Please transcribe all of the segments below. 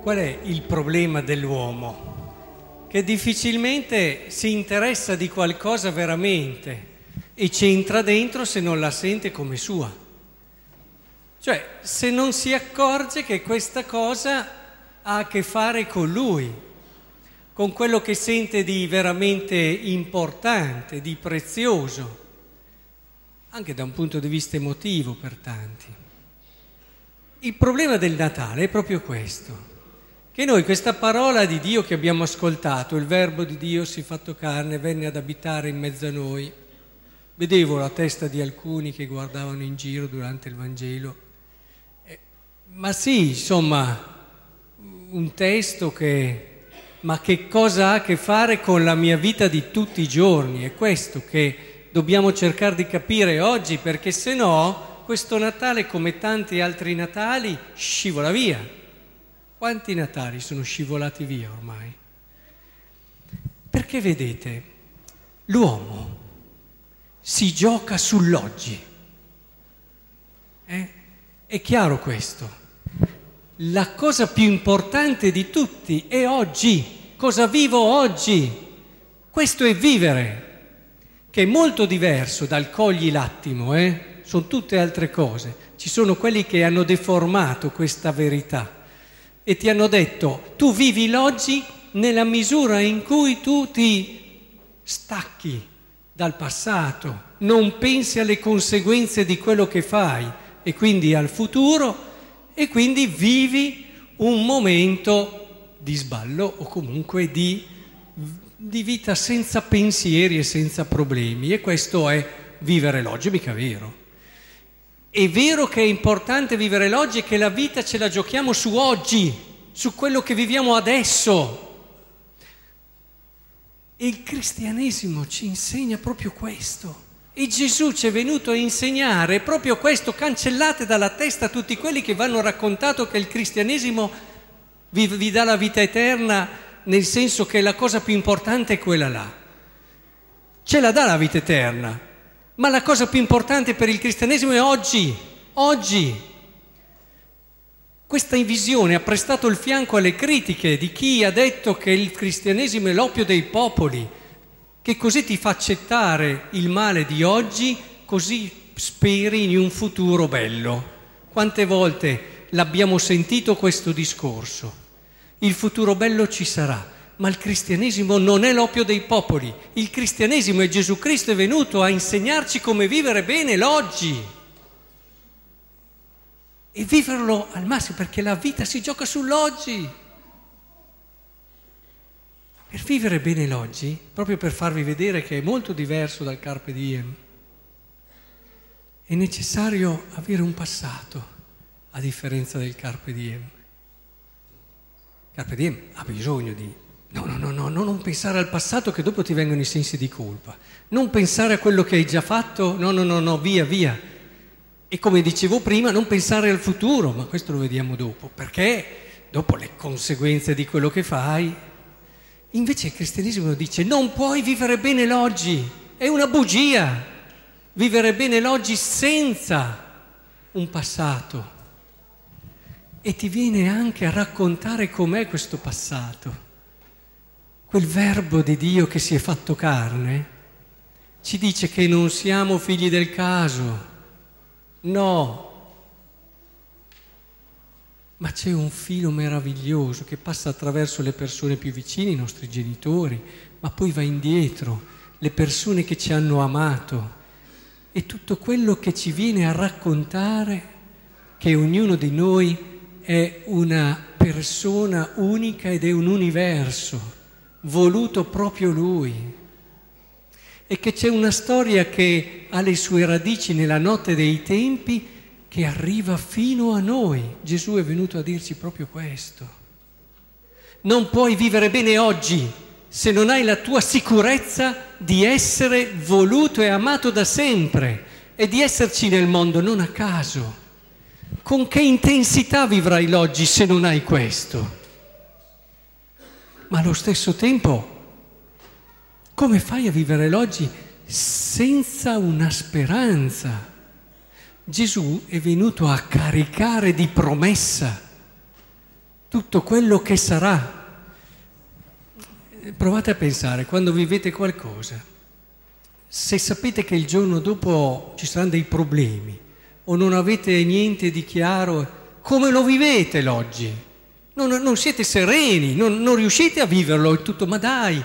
Qual è il problema dell'uomo? Che difficilmente si interessa di qualcosa veramente e ci entra dentro se non la sente come sua. Cioè, se non si accorge che questa cosa ha a che fare con lui, con quello che sente di veramente importante, di prezioso, anche da un punto di vista emotivo per tanti. Il problema del Natale è proprio questo che noi questa parola di Dio che abbiamo ascoltato, il verbo di Dio si è fatto carne, venne ad abitare in mezzo a noi, vedevo la testa di alcuni che guardavano in giro durante il Vangelo, eh, ma sì, insomma, un testo che... Ma che cosa ha a che fare con la mia vita di tutti i giorni? È questo che dobbiamo cercare di capire oggi, perché se no questo Natale, come tanti altri Natali, scivola via. Quanti Natali sono scivolati via ormai? Perché vedete, l'uomo si gioca sull'oggi. Eh? È chiaro questo. La cosa più importante di tutti è oggi. Cosa vivo oggi? Questo è vivere, che è molto diverso dal cogli l'attimo, eh? sono tutte altre cose. Ci sono quelli che hanno deformato questa verità e ti hanno detto tu vivi l'oggi nella misura in cui tu ti stacchi dal passato, non pensi alle conseguenze di quello che fai e quindi al futuro e quindi vivi un momento di sballo o comunque di, di vita senza pensieri e senza problemi e questo è vivere l'oggi, mica vero. È vero che è importante vivere l'oggi e che la vita ce la giochiamo su oggi, su quello che viviamo adesso. Il cristianesimo ci insegna proprio questo. E Gesù ci è venuto a insegnare proprio questo, cancellate dalla testa tutti quelli che vi hanno raccontato che il cristianesimo vi, vi dà la vita eterna, nel senso che la cosa più importante è quella là. Ce la dà la vita eterna, ma la cosa più importante per il cristianesimo è oggi, oggi. Questa visione ha prestato il fianco alle critiche di chi ha detto che il cristianesimo è l'oppio dei popoli, che così ti fa accettare il male di oggi, così speri in un futuro bello. Quante volte l'abbiamo sentito questo discorso? Il futuro bello ci sarà, ma il cristianesimo non è l'oppio dei popoli, il cristianesimo è Gesù Cristo è venuto a insegnarci come vivere bene l'oggi e viverlo al massimo perché la vita si gioca sull'oggi. Per vivere bene l'oggi, proprio per farvi vedere che è molto diverso dal carpe diem, è necessario avere un passato, a differenza del carpe diem. Carpe diem ha bisogno di No, no, no, no, non pensare al passato che dopo ti vengono i sensi di colpa. Non pensare a quello che hai già fatto, no, no, no, no, via, via. E come dicevo prima, non pensare al futuro, ma questo lo vediamo dopo, perché dopo le conseguenze di quello che fai. Invece il cristianesimo dice non puoi vivere bene l'oggi, è una bugia. Vivere bene l'oggi senza un passato. E ti viene anche a raccontare com'è questo passato quel verbo di Dio che si è fatto carne, ci dice che non siamo figli del caso. No. Ma c'è un filo meraviglioso che passa attraverso le persone più vicine, i nostri genitori, ma poi va indietro, le persone che ci hanno amato e tutto quello che ci viene a raccontare che ognuno di noi è una persona unica ed è un universo voluto proprio lui e che c'è una storia che ha le sue radici nella notte dei tempi che arriva fino a noi. Gesù è venuto a dirci proprio questo. Non puoi vivere bene oggi se non hai la tua sicurezza di essere voluto e amato da sempre e di esserci nel mondo non a caso. Con che intensità vivrai l'oggi se non hai questo? Ma allo stesso tempo come fai a vivere l'oggi senza una speranza? Gesù è venuto a caricare di promessa tutto quello che sarà. Provate a pensare, quando vivete qualcosa, se sapete che il giorno dopo ci saranno dei problemi o non avete niente di chiaro, come lo vivete l'oggi? Non, non siete sereni, non, non riuscite a viverlo, è tutto, ma dai,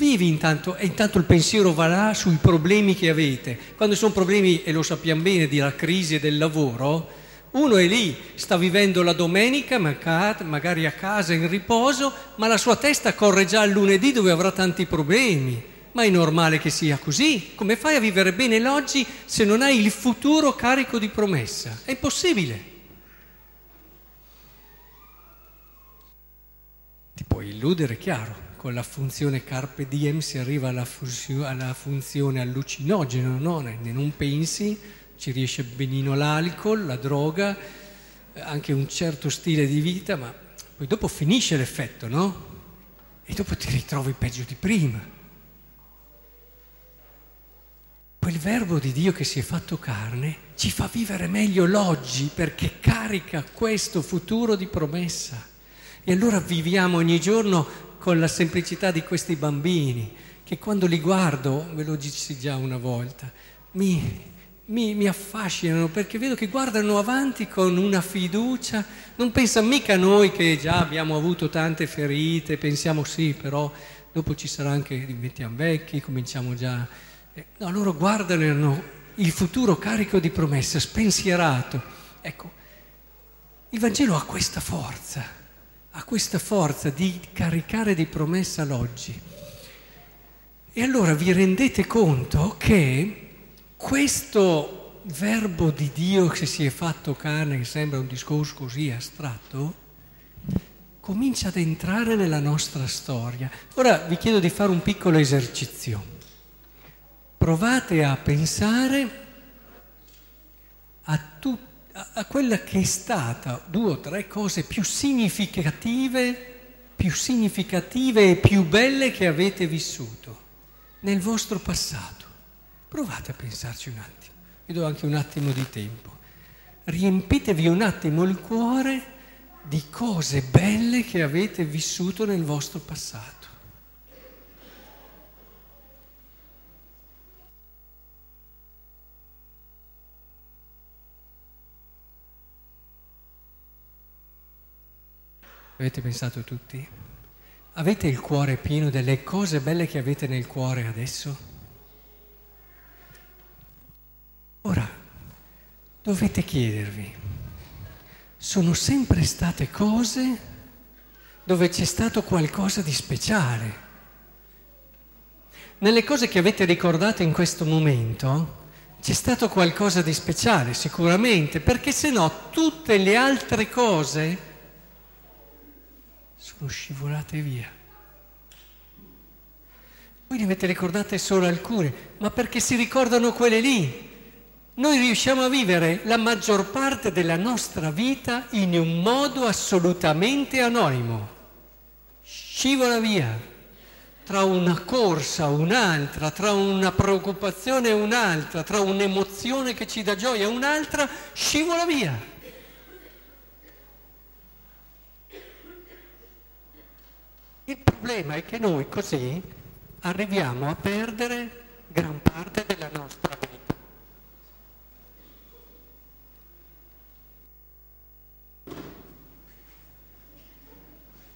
Vivi intanto, e intanto il pensiero va là sui problemi che avete. Quando sono problemi, e lo sappiamo bene, della crisi e del lavoro, uno è lì, sta vivendo la domenica, magari a casa in riposo, ma la sua testa corre già al lunedì dove avrà tanti problemi. Ma è normale che sia così. Come fai a vivere bene l'oggi se non hai il futuro carico di promessa? È impossibile. Ti puoi illudere, chiaro con la funzione carpe diem si arriva alla, fusio, alla funzione allucinogena, no? non pensi, ci riesce benino l'alcol, la droga, anche un certo stile di vita, ma poi dopo finisce l'effetto, no? E dopo ti ritrovi peggio di prima. Quel verbo di Dio che si è fatto carne ci fa vivere meglio l'oggi perché carica questo futuro di promessa. E allora viviamo ogni giorno con la semplicità di questi bambini, che quando li guardo, ve lo dissi già una volta, mi, mi, mi, affascinano perché vedo che guardano avanti con una fiducia, non pensano mica a noi che già abbiamo avuto tante ferite, pensiamo sì, però dopo ci sarà anche, diventiamo vecchi, cominciamo già... Eh, no, loro guardano il futuro carico di promesse, spensierato. Ecco, il Vangelo ha questa forza ha questa forza di caricare di promessa l'oggi. E allora vi rendete conto che questo verbo di Dio che si è fatto carne, che sembra un discorso così astratto, comincia ad entrare nella nostra storia. Ora vi chiedo di fare un piccolo esercizio. Provate a pensare a quella che è stata due o tre cose più significative, più significative e più belle che avete vissuto nel vostro passato. Provate a pensarci un attimo, vi do anche un attimo di tempo. Riempitevi un attimo il cuore di cose belle che avete vissuto nel vostro passato. Avete pensato tutti? Avete il cuore pieno delle cose belle che avete nel cuore adesso? Ora, dovete chiedervi, sono sempre state cose dove c'è stato qualcosa di speciale. Nelle cose che avete ricordato in questo momento c'è stato qualcosa di speciale, sicuramente, perché se no tutte le altre cose sono scivolate via. Voi ne avete ricordate solo alcune, ma perché si ricordano quelle lì. Noi riusciamo a vivere la maggior parte della nostra vita in un modo assolutamente anonimo. Scivola via tra una corsa un'altra, tra una preoccupazione un'altra, tra un'emozione che ci dà gioia un'altra, scivola via. Il problema è che noi così arriviamo a perdere gran parte della nostra vita.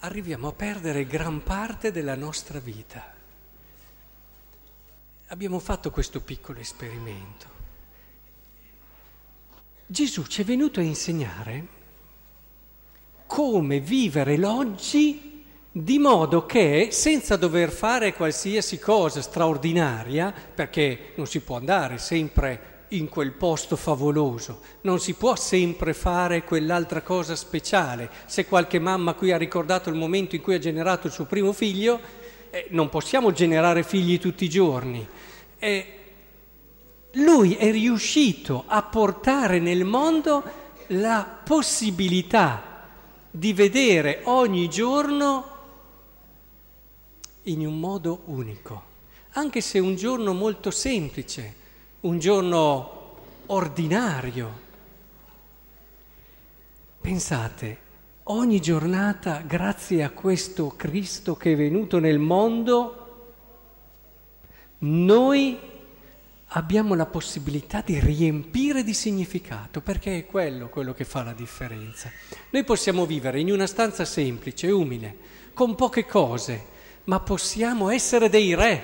Arriviamo a perdere gran parte della nostra vita. Abbiamo fatto questo piccolo esperimento. Gesù ci è venuto a insegnare come vivere l'oggi di modo che senza dover fare qualsiasi cosa straordinaria, perché non si può andare sempre in quel posto favoloso, non si può sempre fare quell'altra cosa speciale. Se qualche mamma qui ha ricordato il momento in cui ha generato il suo primo figlio, eh, non possiamo generare figli tutti i giorni. Eh, lui è riuscito a portare nel mondo la possibilità di vedere ogni giorno in un modo unico, anche se un giorno molto semplice, un giorno ordinario. Pensate, Ogni giornata, grazie a questo Cristo che è venuto nel mondo, noi abbiamo la possibilità di riempire di significato, perché è quello quello che fa la differenza. Noi possiamo vivere in una stanza semplice, umile, con poche cose, ma possiamo essere dei re,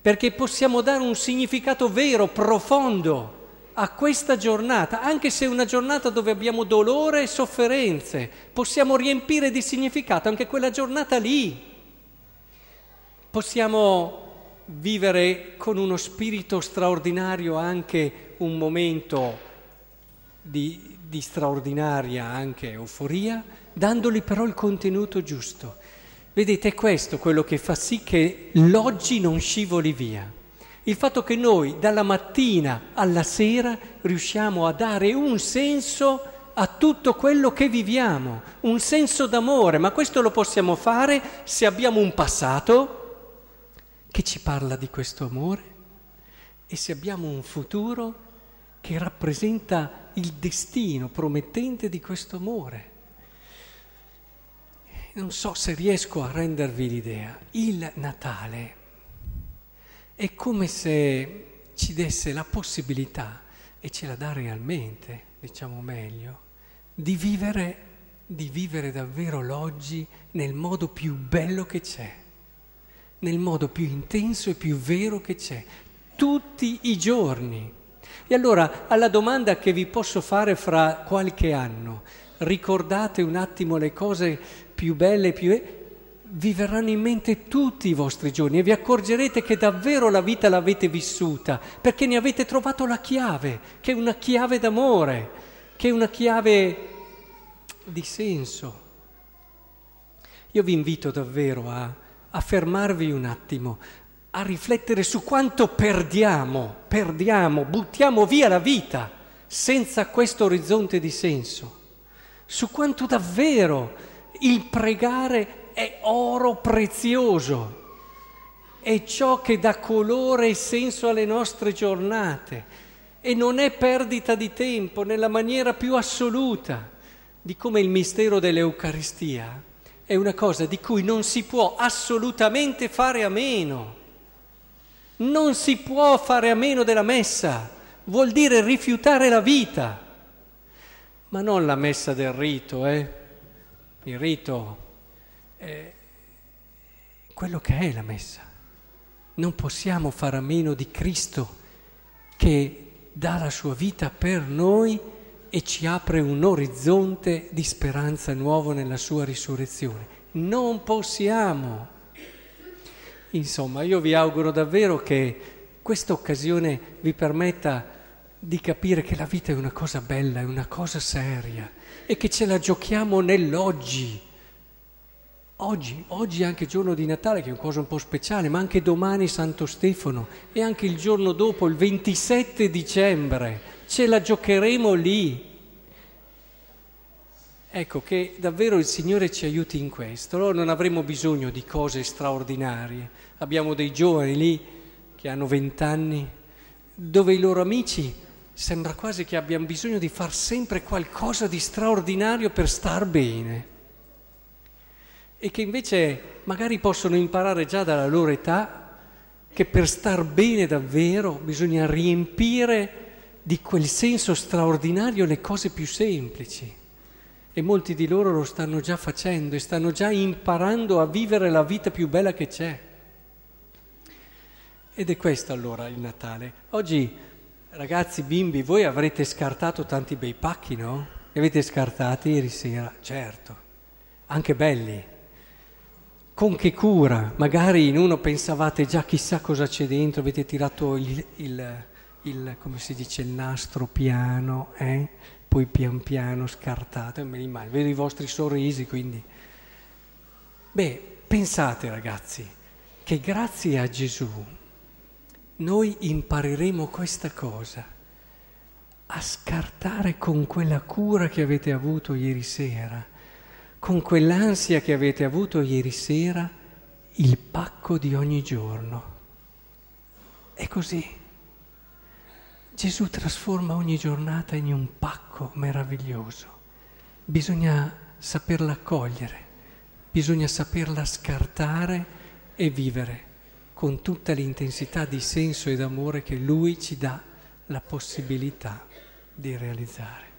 perché possiamo dare un significato vero, profondo a questa giornata, anche se è una giornata dove abbiamo dolore e sofferenze, possiamo riempire di significato anche quella giornata lì. Possiamo vivere con uno spirito straordinario anche un momento di, di straordinaria anche euforia, dandogli però il contenuto giusto. Vedete, è questo quello che fa sì che l'oggi non scivoli via. Il fatto che noi dalla mattina alla sera riusciamo a dare un senso a tutto quello che viviamo, un senso d'amore, ma questo lo possiamo fare se abbiamo un passato che ci parla di questo amore e se abbiamo un futuro che rappresenta il destino promettente di questo amore. Non so se riesco a rendervi l'idea. Il Natale è come se ci desse la possibilità, e ce la dà realmente, diciamo meglio, di vivere, di vivere davvero l'oggi nel modo più bello che c'è nel modo più intenso e più vero che c'è, tutti i giorni. E allora alla domanda che vi posso fare fra qualche anno, ricordate un attimo le cose più belle, più... vi verranno in mente tutti i vostri giorni e vi accorgerete che davvero la vita l'avete vissuta, perché ne avete trovato la chiave, che è una chiave d'amore, che è una chiave di senso. Io vi invito davvero a a fermarvi un attimo, a riflettere su quanto perdiamo, perdiamo, buttiamo via la vita senza questo orizzonte di senso, su quanto davvero il pregare è oro prezioso, è ciò che dà colore e senso alle nostre giornate. E non è perdita di tempo nella maniera più assoluta di come il mistero dell'Eucaristia è una cosa di cui non si può assolutamente fare a meno. Non si può fare a meno della messa, vuol dire rifiutare la vita, ma non la messa del rito, eh? Il rito è quello che è la messa. Non possiamo fare a meno di Cristo che dà la sua vita per noi e ci apre un orizzonte di speranza nuovo nella sua risurrezione. Non possiamo. Insomma, io vi auguro davvero che questa occasione vi permetta di capire che la vita è una cosa bella, è una cosa seria e che ce la giochiamo nell'oggi. Oggi, oggi è anche giorno di Natale, che è una cosa un po' speciale, ma anche domani Santo Stefano e anche il giorno dopo, il 27 dicembre ce la giocheremo lì. Ecco che davvero il Signore ci aiuti in questo. Allora non avremo bisogno di cose straordinarie. Abbiamo dei giovani lì che hanno vent'anni, dove i loro amici sembra quasi che abbiano bisogno di far sempre qualcosa di straordinario per star bene. E che invece magari possono imparare già dalla loro età che per star bene davvero bisogna riempire di quel senso straordinario le cose più semplici. E molti di loro lo stanno già facendo e stanno già imparando a vivere la vita più bella che c'è. Ed è questo allora il Natale. Oggi, ragazzi, bimbi, voi avrete scartato tanti bei pacchi, no? Li avete scartati ieri sera? Certo, anche belli. Con che cura? Magari in uno pensavate già chissà cosa c'è dentro, avete tirato il, il il, come si dice, il nastro piano, eh? poi pian piano scartato, me li immagino, vedo i vostri sorrisi, quindi... Beh, pensate ragazzi, che grazie a Gesù noi impareremo questa cosa, a scartare con quella cura che avete avuto ieri sera, con quell'ansia che avete avuto ieri sera, il pacco di ogni giorno. È così. Gesù trasforma ogni giornata in un pacco meraviglioso. Bisogna saperla accogliere, bisogna saperla scartare e vivere con tutta l'intensità di senso e d'amore che Lui ci dà la possibilità di realizzare.